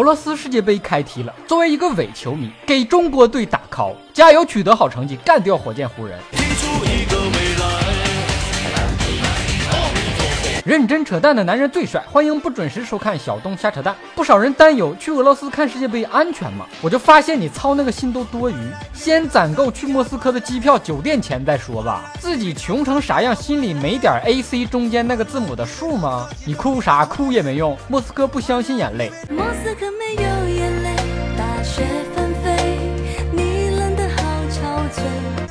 俄罗斯世界杯开踢了，作为一个伪球迷，给中国队打 call，加油，取得好成绩，干掉火箭湖人。提出一个未来认真扯淡的男人最帅，欢迎不准时收看小东瞎扯淡。不少人担忧去俄罗斯看世界杯安全吗？我就发现你操那个心都多余，先攒够去莫斯科的机票、酒店钱再说吧。自己穷成啥样，心里没点 A C 中间那个字母的数吗？你哭啥？哭也没用。莫斯科不相信眼泪。莫斯科没有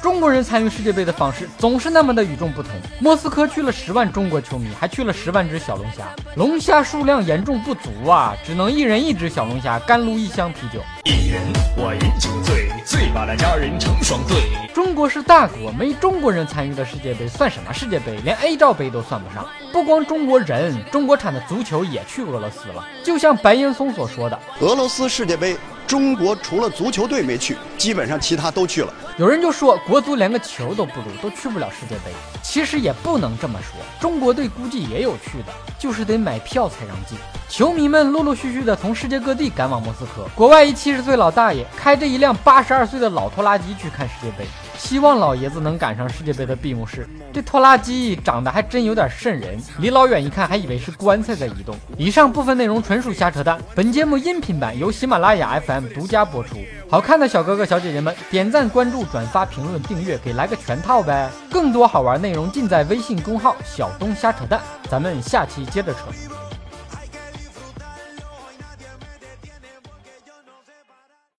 中国人参与世界杯的方式总是那么的与众不同。莫斯科去了十万中国球迷，还去了十万只小龙虾，龙虾数量严重不足啊，只能一人一只小龙虾，干撸一箱啤酒。一人我饮酒醉，醉把那佳人成双对。中国是大国，没中国人参与的世界杯算什么世界杯？连 A 罩杯都算不上。不光中国人，中国产的足球也去俄罗斯了。就像白岩松所说的，俄罗斯世界杯。中国除了足球队没去，基本上其他都去了。有人就说国足连个球都不如，都去不了世界杯。其实也不能这么说，中国队估计也有去的，就是得买票才让进。球迷们陆陆续续的从世界各地赶往莫斯科，国外一七十岁老大爷开着一辆八十二岁的老拖拉机去看世界杯。希望老爷子能赶上世界杯的闭幕式。这拖拉机长得还真有点瘆人，离老远一看还以为是棺材在移动。以上部分内容纯属瞎扯淡，本节目音频版由喜马拉雅 FM 独家播出。好看的小哥哥小姐姐们，点赞、关注、转发、评论、订阅，给来个全套呗！更多好玩内容尽在微信公号“小东瞎扯淡”，咱们下期接着扯。